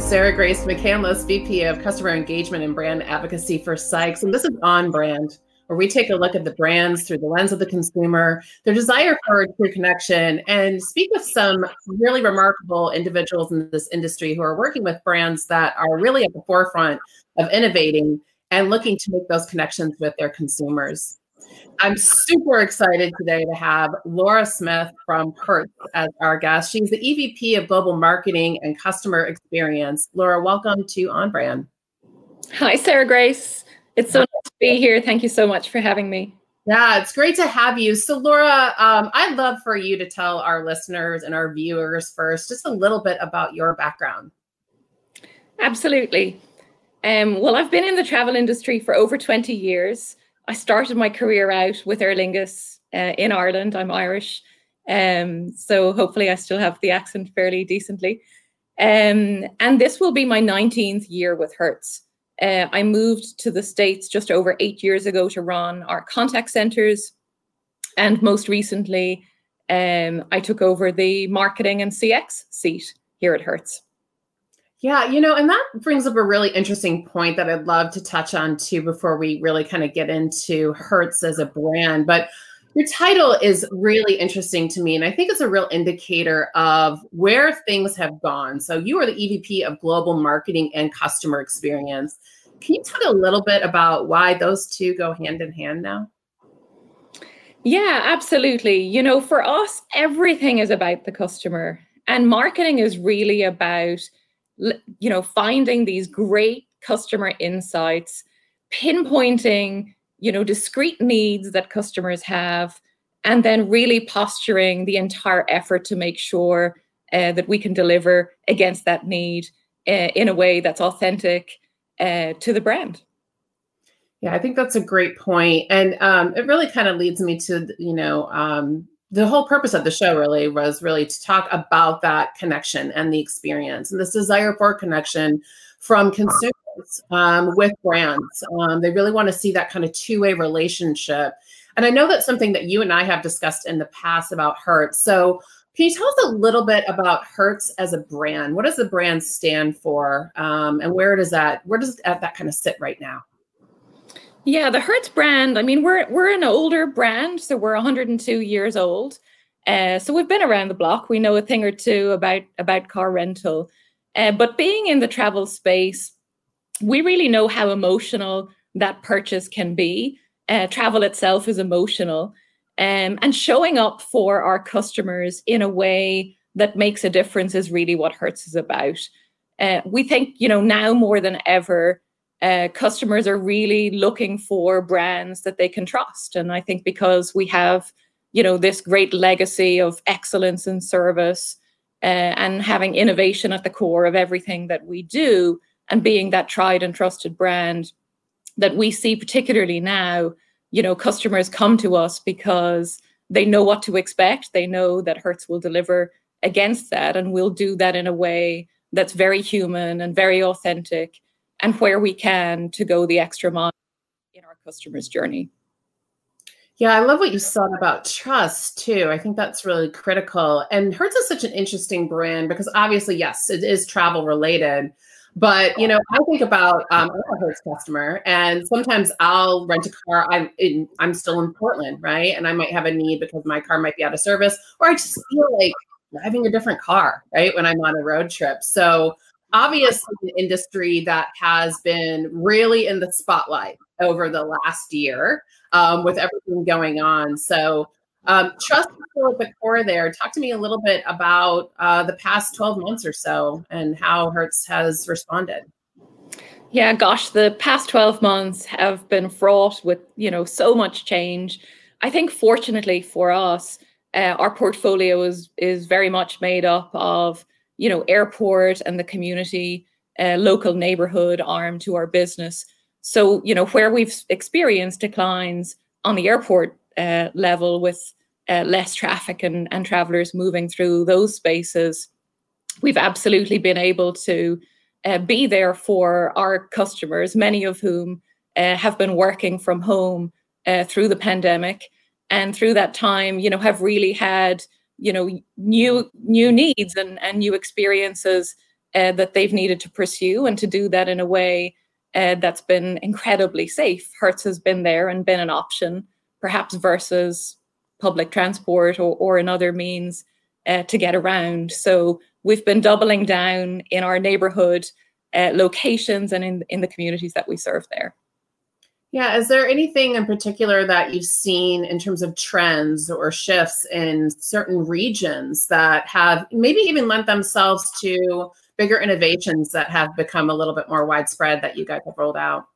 Sarah Grace McCandless, VP of Customer Engagement and Brand Advocacy for Sykes. And this is On Brand, where we take a look at the brands through the lens of the consumer, their desire for true connection, and speak with some really remarkable individuals in this industry who are working with brands that are really at the forefront of innovating and looking to make those connections with their consumers. I'm super excited today to have Laura Smith from Hertz as our guest. She's the EVP of Global Marketing and Customer Experience. Laura, welcome to On Brand. Hi, Sarah Grace. It's so nice to be here. Thank you so much for having me. Yeah, it's great to have you. So, Laura, um, I'd love for you to tell our listeners and our viewers first just a little bit about your background. Absolutely. Um, well, I've been in the travel industry for over 20 years. I started my career out with Aer Lingus uh, in Ireland. I'm Irish. Um, so hopefully I still have the accent fairly decently. Um, and this will be my 19th year with Hertz. Uh, I moved to the States just over eight years ago to run our contact centers. And most recently, um, I took over the marketing and CX seat here at Hertz. Yeah, you know, and that brings up a really interesting point that I'd love to touch on too before we really kind of get into Hertz as a brand. But your title is really interesting to me, and I think it's a real indicator of where things have gone. So, you are the EVP of Global Marketing and Customer Experience. Can you talk a little bit about why those two go hand in hand now? Yeah, absolutely. You know, for us, everything is about the customer, and marketing is really about you know, finding these great customer insights, pinpointing, you know, discrete needs that customers have, and then really posturing the entire effort to make sure uh, that we can deliver against that need uh, in a way that's authentic uh, to the brand. Yeah, I think that's a great point, and um, it really kind of leads me to you know um, the whole purpose of the show really was really to talk about that connection and the experience and this desire for connection from consumers um, with brands. Um, they really want to see that kind of two way relationship. And I know that's something that you and I have discussed in the past about Hertz. So, can you tell us a little bit about Hertz as a brand? What does the brand stand for, um, and where does that where does that, that kind of sit right now? Yeah, the Hertz brand. I mean, we're we're an older brand, so we're 102 years old. Uh, so we've been around the block. We know a thing or two about about car rental. Uh, but being in the travel space, we really know how emotional that purchase can be. Uh, travel itself is emotional, um, and showing up for our customers in a way that makes a difference is really what Hertz is about. Uh, we think, you know, now more than ever, uh, customers are really looking for brands that they can trust. And I think because we have, you know, this great legacy of excellence in service uh, and having innovation at the core of everything that we do, and being that tried and trusted brand that we see, particularly now, you know, customers come to us because they know what to expect. They know that Hertz will deliver against that, and we'll do that in a way that's very human and very authentic and where we can to go the extra mile in our customers' journey. Yeah, I love what you said about trust too. I think that's really critical. And Hertz is such an interesting brand because obviously, yes, it is travel related. But you know, I think about um, I'm a Hertz customer, and sometimes I'll rent a car. I'm in, I'm still in Portland, right? And I might have a need because my car might be out of service, or I just feel like driving a different car, right? When I'm on a road trip. So obviously an industry that has been really in the spotlight over the last year um, with everything going on. So, um, trust at the core there. Talk to me a little bit about uh, the past 12 months or so and how Hertz has responded. Yeah, gosh, the past 12 months have been fraught with, you know, so much change. I think fortunately for us, uh, our portfolio is is very much made up of you know, airport and the community, uh, local neighborhood arm to our business. So, you know, where we've experienced declines on the airport uh, level with uh, less traffic and, and travelers moving through those spaces, we've absolutely been able to uh, be there for our customers, many of whom uh, have been working from home uh, through the pandemic. And through that time, you know, have really had you know new new needs and, and new experiences uh, that they've needed to pursue and to do that in a way uh, that's been incredibly safe. Hertz has been there and been an option, perhaps versus public transport or, or in other means uh, to get around. So we've been doubling down in our neighborhood uh, locations and in, in the communities that we serve there. Yeah, is there anything in particular that you've seen in terms of trends or shifts in certain regions that have maybe even lent themselves to bigger innovations that have become a little bit more widespread that you guys have rolled out?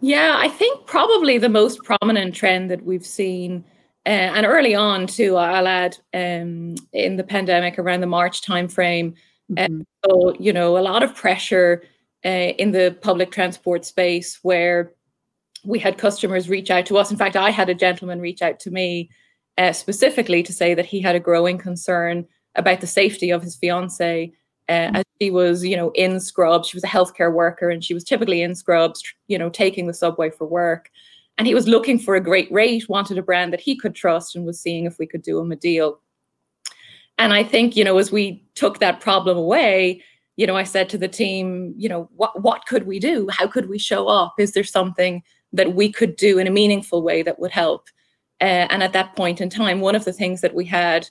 Yeah, I think probably the most prominent trend that we've seen, uh, and early on too, I'll add um, in the pandemic around the March timeframe. Uh, mm-hmm. so, you know, a lot of pressure uh, in the public transport space where we had customers reach out to us. In fact, I had a gentleman reach out to me uh, specifically to say that he had a growing concern about the safety of his fiance uh, mm. as she was, you know, in scrubs. She was a healthcare worker, and she was typically in scrubs, you know, taking the subway for work. And he was looking for a great rate, wanted a brand that he could trust, and was seeing if we could do him a deal. And I think, you know, as we took that problem away, you know, I said to the team, you know, what what could we do? How could we show up? Is there something that we could do in a meaningful way that would help. Uh, and at that point in time, one of the things that we had,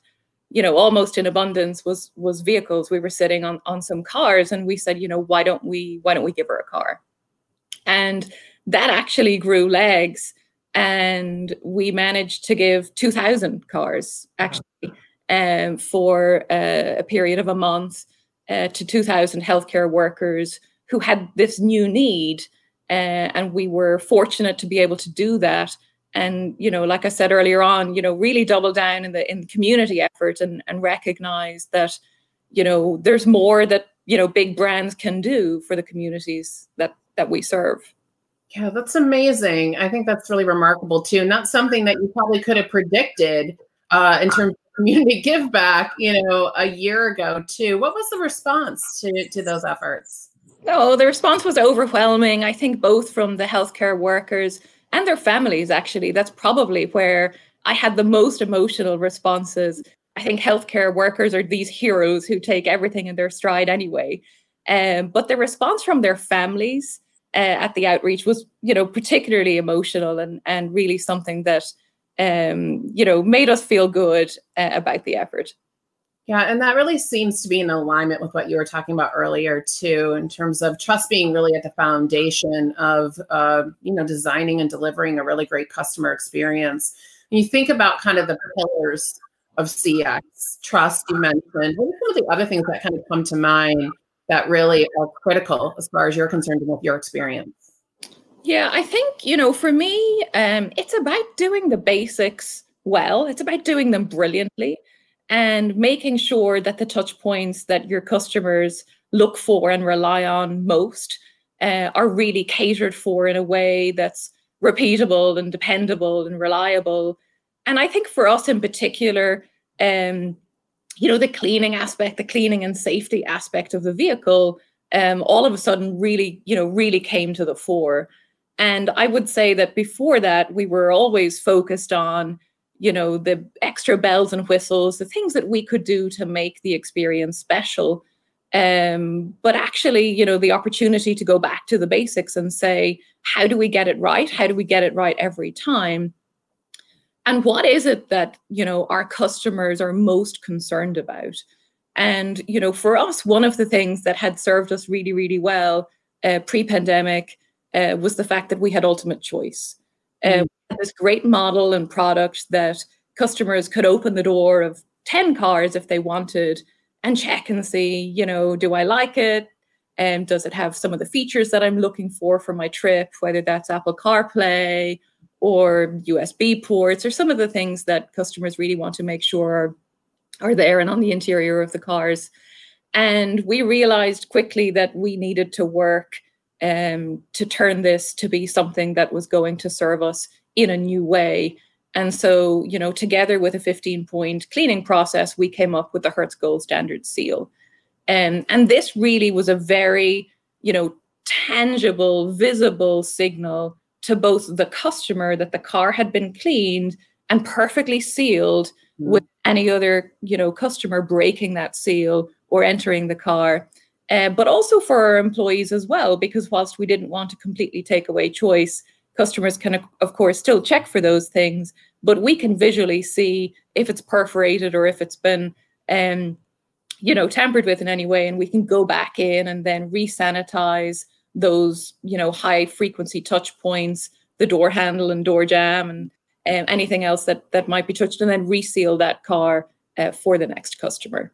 you know, almost in abundance was was vehicles. We were sitting on on some cars, and we said, you know, why don't we why don't we give her a car? And that actually grew legs, and we managed to give two thousand cars actually um, for uh, a period of a month uh, to two thousand healthcare workers who had this new need uh, and we were fortunate to be able to do that. And you know like i said earlier on you know really double down in the in the community effort and and recognize that you know there's more that you know big brands can do for the communities that that we serve. Yeah that's amazing. I think that's really remarkable too. Not something that you probably could have predicted uh, in terms of community give back you know a year ago too. What was the response to to those efforts no, the response was overwhelming. I think both from the healthcare workers and their families, actually. That's probably where I had the most emotional responses. I think healthcare workers are these heroes who take everything in their stride anyway. Um, but the response from their families uh, at the outreach was, you know, particularly emotional and and really something that, um, you know, made us feel good uh, about the effort. Yeah, and that really seems to be in alignment with what you were talking about earlier too, in terms of trust being really at the foundation of uh, you know designing and delivering a really great customer experience. When you think about kind of the pillars of CX, trust you mentioned. What are some of the other things that kind of come to mind that really are critical as far as you're concerned with your experience? Yeah, I think you know, for me, um, it's about doing the basics well. It's about doing them brilliantly and making sure that the touch points that your customers look for and rely on most uh, are really catered for in a way that's repeatable and dependable and reliable. And I think for us in particular, um, you know, the cleaning aspect, the cleaning and safety aspect of the vehicle, um, all of a sudden really, you know, really came to the fore. And I would say that before that, we were always focused on you know the extra bells and whistles the things that we could do to make the experience special. Um, but actually you know the opportunity to go back to the basics and say how do we get it right? How do we get it right every time? And what is it that you know our customers are most concerned about? And you know for us one of the things that had served us really really well uh, pre-pandemic uh, was the fact that we had ultimate choice. Uh, this great model and product that customers could open the door of 10 cars if they wanted and check and see, you know, do I like it? And does it have some of the features that I'm looking for for my trip, whether that's Apple CarPlay or USB ports or some of the things that customers really want to make sure are, are there and on the interior of the cars. And we realized quickly that we needed to work um, to turn this to be something that was going to serve us in a new way. And so, you know, together with a 15 point cleaning process, we came up with the Hertz Gold Standard seal. Um, and this really was a very, you know, tangible, visible signal to both the customer that the car had been cleaned and perfectly sealed mm. with any other, you know, customer breaking that seal or entering the car uh, but also for our employees as well, because whilst we didn't want to completely take away choice, customers can, of course, still check for those things, but we can visually see if it's perforated or if it's been, um, you know, tampered with in any way, and we can go back in and then resanitize those, you know, high frequency touch points, the door handle and door jamb, and um, anything else that that might be touched, and then reseal that car uh, for the next customer.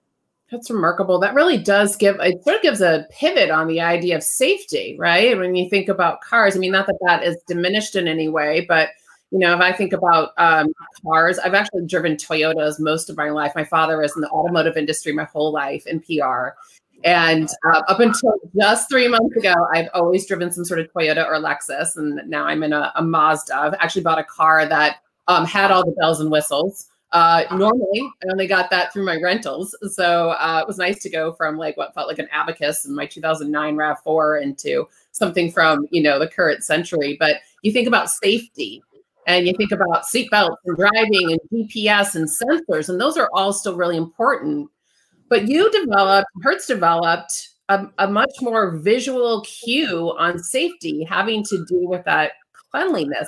That's remarkable. That really does give it sort of gives a pivot on the idea of safety, right? When you think about cars, I mean, not that that is diminished in any way, but you know, if I think about um, cars, I've actually driven Toyotas most of my life. My father was in the automotive industry my whole life in PR. And uh, up until just three months ago, I've always driven some sort of Toyota or Lexus. And now I'm in a, a Mazda. I've actually bought a car that um, had all the bells and whistles. Uh, normally, I only got that through my rentals, so uh, it was nice to go from like what felt like an abacus in my 2009 Rav4 into something from you know the current century. But you think about safety, and you think about seatbelts and driving and GPS and sensors, and those are all still really important. But you developed, Hertz developed a, a much more visual cue on safety, having to do with that cleanliness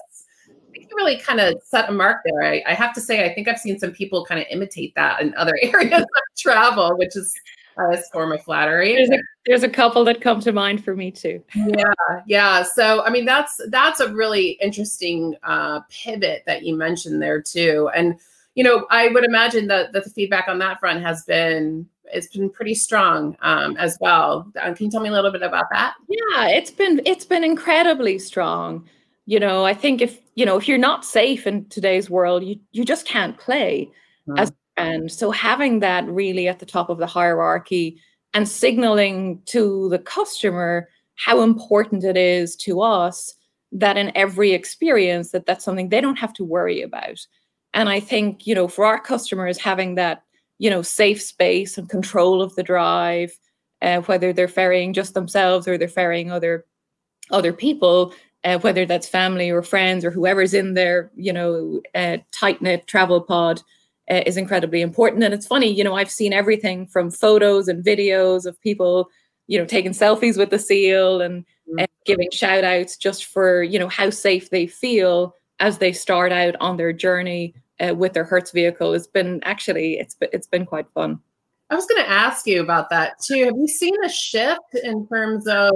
really kind of set a mark there. I, I, have to say, I think I've seen some people kind of imitate that in other areas of travel, which is a form of flattery. There's a, there's a couple that come to mind for me too. yeah, yeah. So I mean, that's that's a really interesting uh, pivot that you mentioned there too, and you know, I would imagine that that the feedback on that front has been it's been pretty strong um, as well. Uh, can you tell me a little bit about that? Yeah, it's been it's been incredibly strong you know i think if you know if you're not safe in today's world you you just can't play mm. as and so having that really at the top of the hierarchy and signaling to the customer how important it is to us that in every experience that that's something they don't have to worry about and i think you know for our customers having that you know safe space and control of the drive uh, whether they're ferrying just themselves or they're ferrying other other people uh, whether that's family or friends or whoever's in their, you know, uh, tight knit travel pod, uh, is incredibly important. And it's funny, you know, I've seen everything from photos and videos of people, you know, taking selfies with the seal and mm. giving shout outs just for, you know, how safe they feel as they start out on their journey uh, with their Hertz vehicle. It's been actually, it's it's been quite fun. I was going to ask you about that too. Have you seen a shift in terms of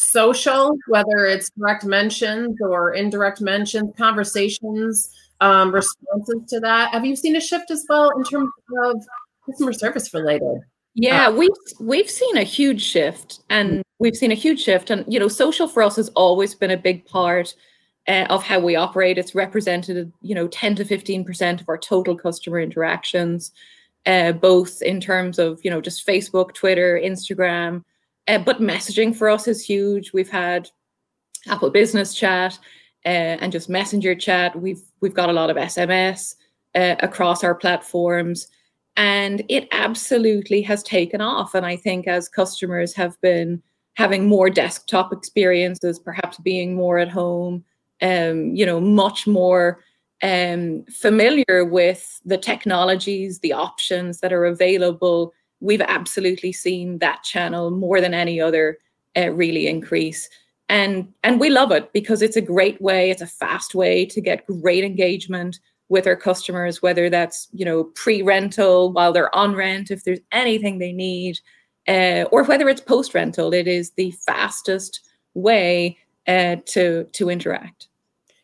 social, whether it's direct mentions or indirect mentions, conversations, um, responses to that. Have you seen a shift as well in terms of customer service related? Yeah, uh, we've we've seen a huge shift, and we've seen a huge shift, and you know, social for us has always been a big part uh, of how we operate. It's represented, you know, ten to fifteen percent of our total customer interactions, uh, both in terms of you know just Facebook, Twitter, Instagram, uh, but messaging for us is huge. We've had Apple Business Chat uh, and just Messenger chat. We've we've got a lot of SMS uh, across our platforms, and it absolutely has taken off. And I think as customers have been having more desktop experiences, perhaps being more at home, um, you know, much more um, familiar with the technologies, the options that are available we've absolutely seen that channel more than any other uh, really increase and and we love it because it's a great way it's a fast way to get great engagement with our customers whether that's you know pre-rental while they're on rent if there's anything they need uh, or whether it's post-rental it is the fastest way uh, to to interact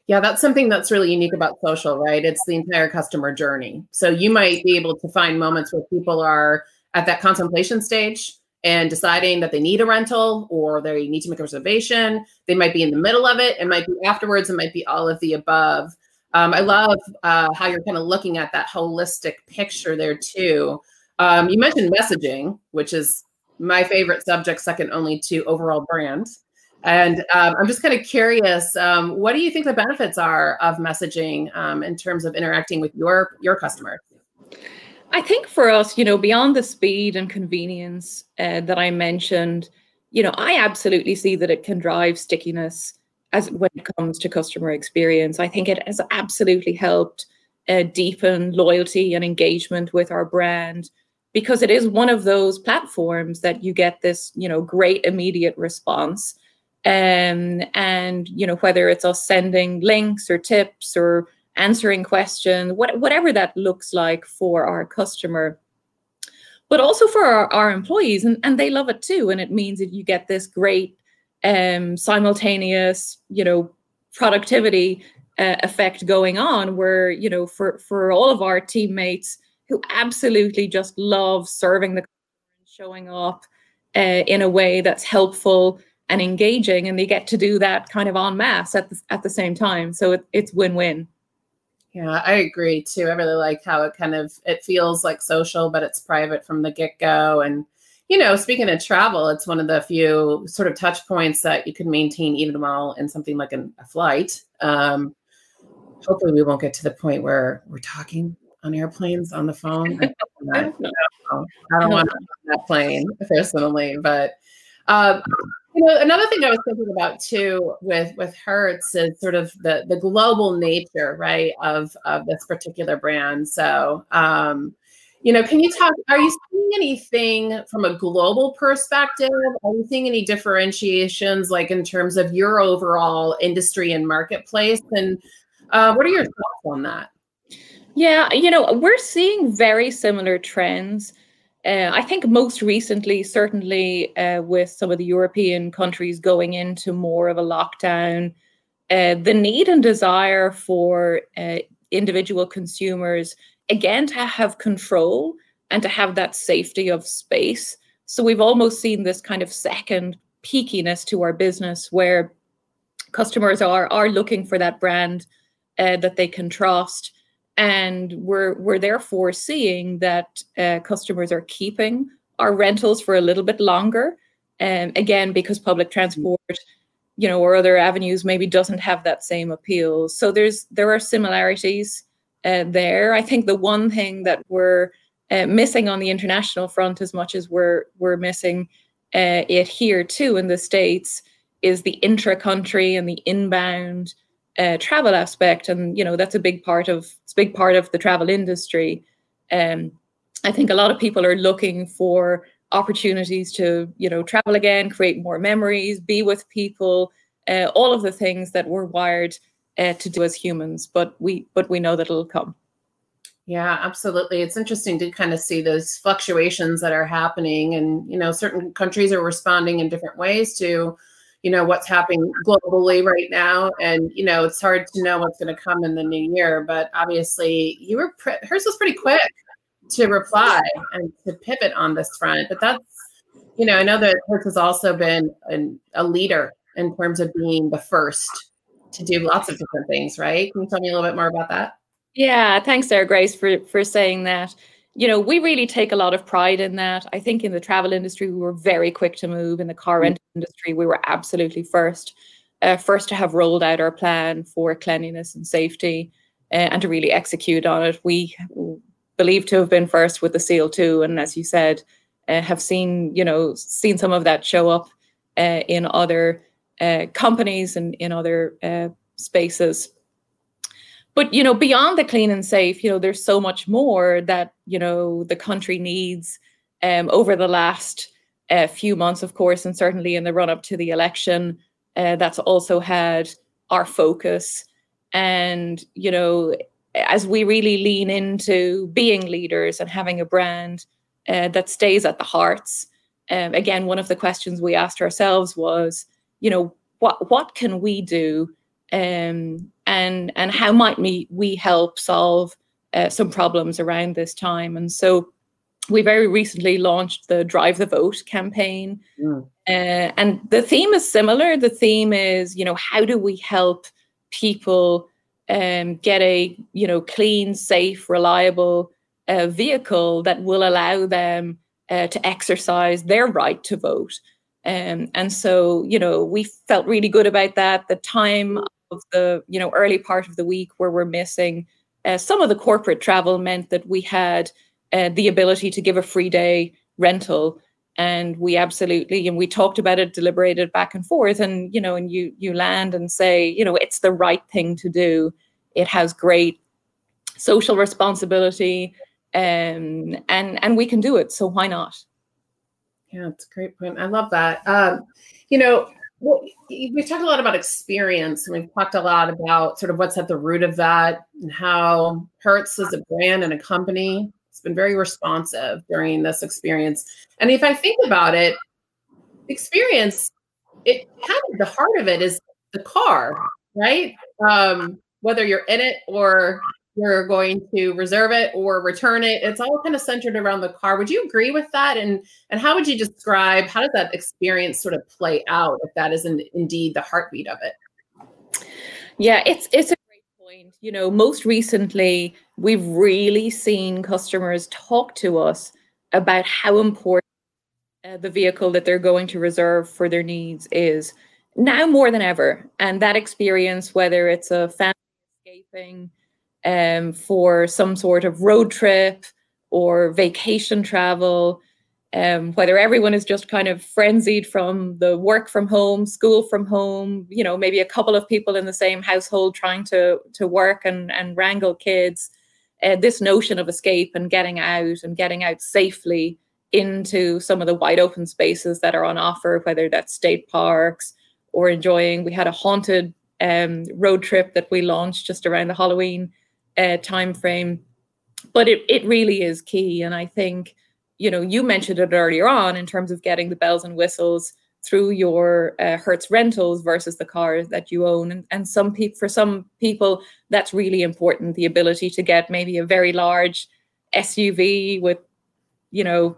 yeah, that's something that's really unique about social, right? It's the entire customer journey. So you might be able to find moments where people are at that contemplation stage and deciding that they need a rental or they need to make a reservation. They might be in the middle of it. It might be afterwards. It might be all of the above. Um, I love uh, how you're kind of looking at that holistic picture there too. Um, you mentioned messaging, which is my favorite subject, second only to overall brand. And um, I'm just kind of curious, um, what do you think the benefits are of messaging um, in terms of interacting with your your customers? I think for us, you know, beyond the speed and convenience uh, that I mentioned, you know, I absolutely see that it can drive stickiness as when it comes to customer experience. I think it has absolutely helped uh, deepen loyalty and engagement with our brand because it is one of those platforms that you get this, you know, great immediate response. Um, and you know whether it's us sending links or tips or answering questions, what, whatever that looks like for our customer, but also for our, our employees, and, and they love it too. And it means that you get this great um, simultaneous, you know, productivity uh, effect going on, where you know for for all of our teammates who absolutely just love serving the showing up uh, in a way that's helpful and engaging and they get to do that kind of en masse at the, at the same time so it, it's win-win yeah i agree too. I really like how it kind of it feels like social but it's private from the get-go. And you know speaking of travel it's one of the few sort of touch points that you can maintain even while in something like an, a flight. Um, hopefully we won't get to the point where we're talking on airplanes on the phone. I don't, I don't want to on that plane personally, but um, you know, another thing I was thinking about too with with Hertz is sort of the the global nature, right, of of this particular brand. So, um, you know, can you talk? Are you seeing anything from a global perspective? Are you seeing any differentiations, like in terms of your overall industry and marketplace? And uh, what are your thoughts on that? Yeah, you know, we're seeing very similar trends. Uh, I think most recently, certainly uh, with some of the European countries going into more of a lockdown, uh, the need and desire for uh, individual consumers, again, to have control and to have that safety of space. So we've almost seen this kind of second peakiness to our business where customers are, are looking for that brand uh, that they can trust and we're we're therefore seeing that uh, customers are keeping our rentals for a little bit longer and um, again because public transport you know or other avenues maybe doesn't have that same appeal. So there's there are similarities uh, there. I think the one thing that we're uh, missing on the international front as much as we're we're missing uh, it here too in the states is the intra-country and the inbound uh, travel aspect, and you know that's a big part of it's a big part of the travel industry. Um, I think a lot of people are looking for opportunities to you know travel again, create more memories, be with people, uh, all of the things that we're wired uh, to do as humans. But we but we know that it'll come. Yeah, absolutely. It's interesting to kind of see those fluctuations that are happening, and you know, certain countries are responding in different ways to you know what's happening globally right now and you know it's hard to know what's going to come in the new year but obviously you were pre- Hertz was pretty quick to reply and to pivot on this front but that's you know i know that Hertz has also been an, a leader in terms of being the first to do lots of different things right? Can you tell me a little bit more about that? Yeah thanks sarah grace for for saying that you know, we really take a lot of pride in that. I think in the travel industry, we were very quick to move. In the car mm. rental industry, we were absolutely first, uh, first to have rolled out our plan for cleanliness and safety uh, and to really execute on it. We believe to have been first with the seal two, and as you said, uh, have seen you know seen some of that show up uh, in other uh, companies and in other uh, spaces but you know beyond the clean and safe you know there's so much more that you know the country needs um, over the last uh, few months of course and certainly in the run up to the election uh, that's also had our focus. And you know as we really lean into being leaders and having a brand uh, that stays at the hearts um, again one of the questions we asked ourselves was you know what what can we do um, and and how might we we help solve uh, some problems around this time. And so we very recently launched the drive the vote campaign. Mm. uh, and the theme is similar. The theme is you know how do we help people um, get a you know clean safe reliable uh, vehicle that will allow them uh, to exercise their right to vote? Um, and so you know we felt really good about that. The time of the you know early part of the week where we're missing uh, some of the corporate travel meant that we had uh, the ability to give a free day rental and we absolutely and we talked about it deliberated back and forth and you know and you you land and say you know it's the right thing to do it has great social responsibility um, and and we can do it. So why not? Yeah, it's a great point. I love that. Um, you know, well, we've talked a lot about experience, and we've talked a lot about sort of what's at the root of that, and how Hertz as a brand and a company It's been very responsive during this experience. And if I think about it, experience, it kind of the heart of it is the car, right? Um, whether you're in it or you're going to reserve it or return it. It's all kind of centered around the car. Would you agree with that? And and how would you describe how does that experience sort of play out if that isn't indeed the heartbeat of it? Yeah it's it's a great point. You know most recently we've really seen customers talk to us about how important uh, the vehicle that they're going to reserve for their needs is now more than ever. And that experience whether it's a family escaping um, for some sort of road trip or vacation travel, um, whether everyone is just kind of frenzied from the work from home, school from home, you know, maybe a couple of people in the same household trying to to work and, and wrangle kids. Uh, this notion of escape and getting out and getting out safely into some of the wide open spaces that are on offer, whether that's state parks or enjoying. We had a haunted um, road trip that we launched just around the Halloween uh, time frame. But it, it really is key. And I think, you know, you mentioned it earlier on in terms of getting the bells and whistles through your uh, Hertz rentals versus the car that you own. And, and some people, for some people, that's really important. The ability to get maybe a very large SUV with, you know,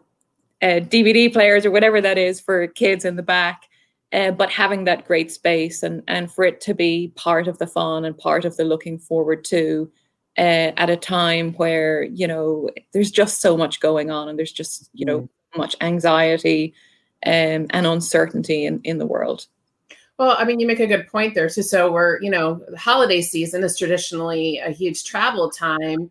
uh, DVD players or whatever that is for kids in the back. Uh, but having that great space and and for it to be part of the fun and part of the looking forward to uh, at a time where you know there's just so much going on and there's just you know mm. much anxiety um, and uncertainty in, in the world. Well i mean you make a good point there too. So we're you know the holiday season is traditionally a huge travel time.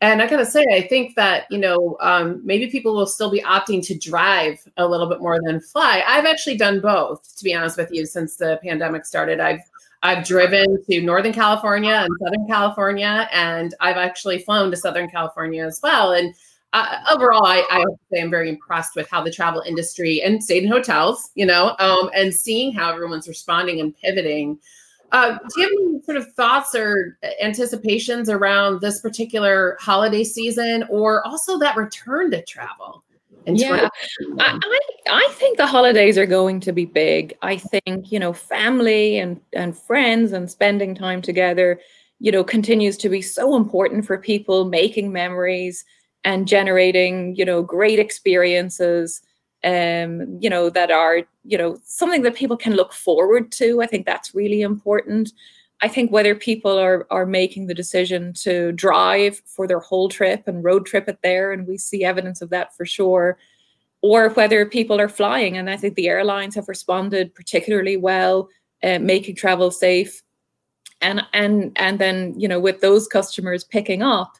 And i gotta say i think that you know um, maybe people will still be opting to drive a little bit more than fly. I've actually done both to be honest with you since the pandemic started. I've I've driven to Northern California and Southern California, and I've actually flown to Southern California as well. And uh, overall, I, I say I'm very impressed with how the travel industry and stayed in hotels, you know, um, and seeing how everyone's responding and pivoting. Uh, do you have any sort of thoughts or anticipations around this particular holiday season, or also that return to travel? Yeah, I, I, I think the holidays are going to be big. I think you know family and and friends and spending time together, you know, continues to be so important for people making memories and generating you know great experiences. Um, you know that are you know something that people can look forward to. I think that's really important. I think whether people are are making the decision to drive for their whole trip and road trip it there, and we see evidence of that for sure, or whether people are flying, and I think the airlines have responded particularly well, uh, making travel safe, and and and then you know with those customers picking up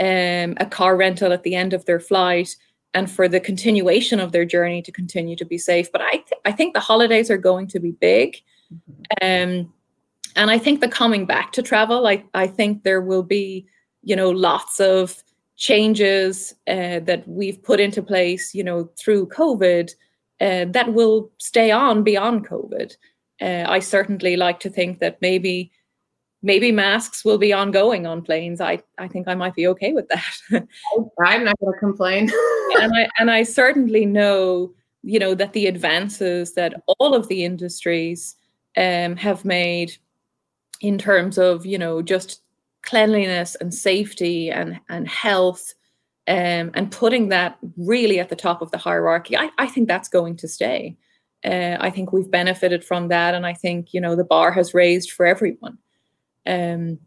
um, a car rental at the end of their flight and for the continuation of their journey to continue to be safe. But I th- I think the holidays are going to be big. Mm-hmm. Um, and I think the coming back to travel, I, I think there will be, you know, lots of changes uh, that we've put into place, you know, through COVID uh, that will stay on beyond COVID. Uh, I certainly like to think that maybe maybe masks will be ongoing on planes. I, I think I might be okay with that. I'm not going to complain. and I and I certainly know, you know, that the advances that all of the industries um, have made in terms of you know just cleanliness and safety and and health um, and putting that really at the top of the hierarchy i, I think that's going to stay uh, i think we've benefited from that and i think you know the bar has raised for everyone um,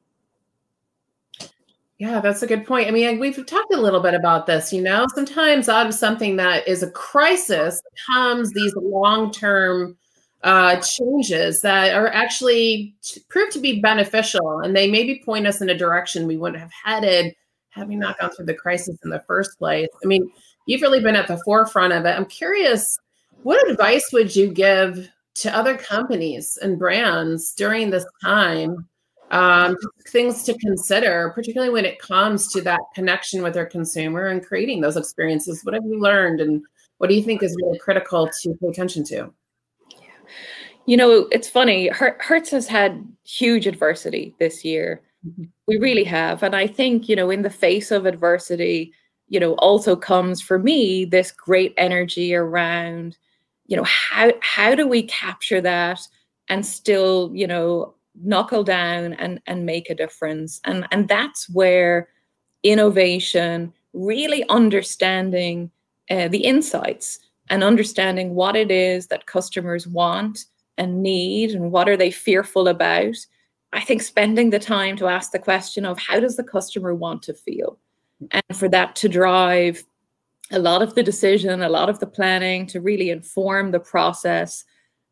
yeah, that's a good point. I mean, we've talked a little bit about this. You know, sometimes out of something that is a crisis comes these long term uh, changes that are actually t- proved to be beneficial and they maybe point us in a direction we wouldn't have headed had we not gone through the crisis in the first place. I mean, you've really been at the forefront of it. I'm curious, what advice would you give to other companies and brands during this time um, things to consider, particularly when it comes to that connection with their consumer and creating those experiences. What have you learned, and what do you think is really critical to pay attention to? You know, it's funny. Hertz has had huge adversity this year. Mm-hmm. We really have, and I think you know, in the face of adversity, you know, also comes for me this great energy around, you know, how how do we capture that and still, you know, knuckle down and and make a difference and and that's where innovation really understanding uh, the insights and understanding what it is that customers want and need and what are they fearful about i think spending the time to ask the question of how does the customer want to feel? And for that to drive a lot of the decision a lot of the planning to really inform the process.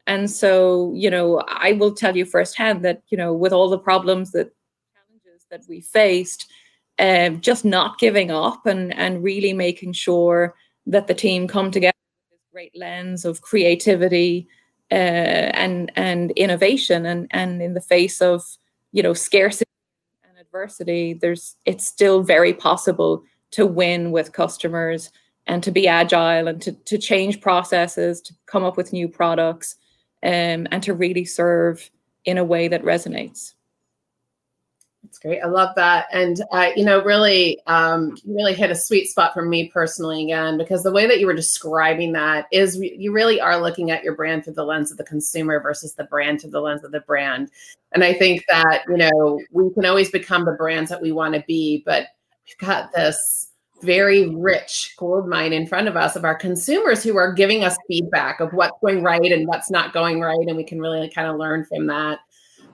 And so, you know, I will tell you firsthand that, you know, with all the problems that challenges that we faced, um, just not giving up and and really making sure that the team come together great lens of creativity uh, and and innovation and and in the face of you know scarcity and adversity there's it's still very possible to win with customers and to be agile and to, to change processes to come up with new products um, and to really serve in a way that resonates. That's great. I love that. And, uh, you know, really, um, really hit a sweet spot for me personally again, because the way that you were describing that is you really are looking at your brand through the lens of the consumer versus the brand through the lens of the brand. And I think that, you know, we can always become the brands that we want to be, but we've got this very rich gold mine in front of us of our consumers who are giving us feedback of what's going right and what's not going right. And we can really kind of learn from that.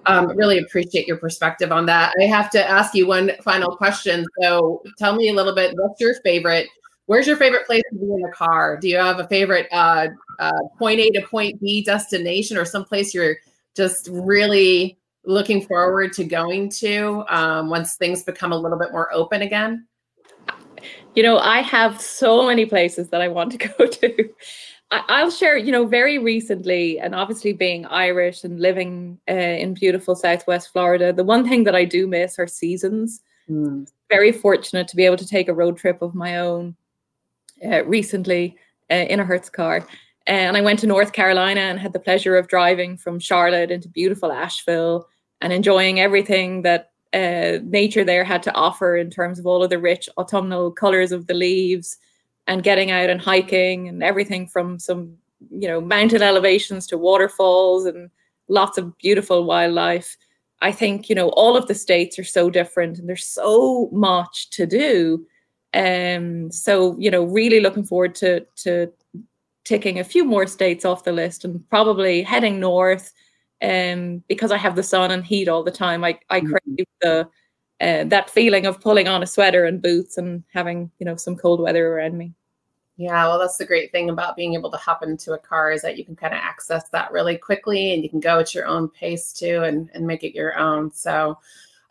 Um, really appreciate your perspective on that. I have to ask you one final question. So tell me a little bit, what's your favorite? Where's your favorite place to be in the car? Do you have a favorite uh, uh, point A to point B destination or someplace you're just really looking forward to going to um, once things become a little bit more open again? You know, I have so many places that I want to go to. I'll share, you know, very recently, and obviously being Irish and living uh, in beautiful Southwest Florida, the one thing that I do miss are seasons. Mm. Very fortunate to be able to take a road trip of my own uh, recently uh, in a Hertz car. And I went to North Carolina and had the pleasure of driving from Charlotte into beautiful Asheville and enjoying everything that uh, nature there had to offer in terms of all of the rich autumnal colors of the leaves and getting out and hiking and everything from some you know mountain elevations to waterfalls and lots of beautiful wildlife. I think you know all of the states are so different and there's so much to do. Um so you know really looking forward to to ticking a few more states off the list and probably heading north um, because I have the sun and heat all the time, I, I mm-hmm. crave the uh, that feeling of pulling on a sweater and boots and having you know some cold weather around me. Yeah, well, that's the great thing about being able to hop into a car is that you can kind of access that really quickly and you can go at your own pace too and, and make it your own. So,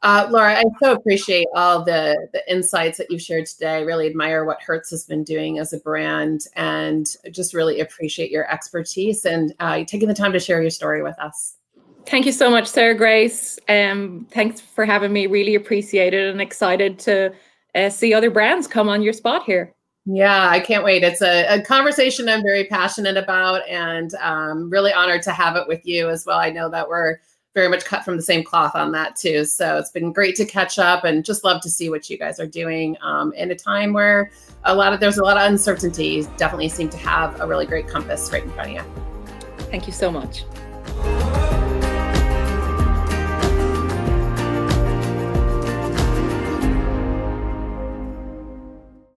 uh, Laura, I so appreciate all the, the insights that you've shared today. I really admire what Hertz has been doing as a brand and just really appreciate your expertise and uh, taking the time to share your story with us. Thank you so much, Sarah Grace. Um, thanks for having me. Really appreciate it and excited to uh, see other brands come on your spot here. Yeah, I can't wait. It's a, a conversation I'm very passionate about and um, really honored to have it with you as well. I know that we're very much cut from the same cloth on that too. So it's been great to catch up and just love to see what you guys are doing um, in a time where a lot of there's a lot of uncertainty. You definitely seem to have a really great compass right in front of you. Thank you so much.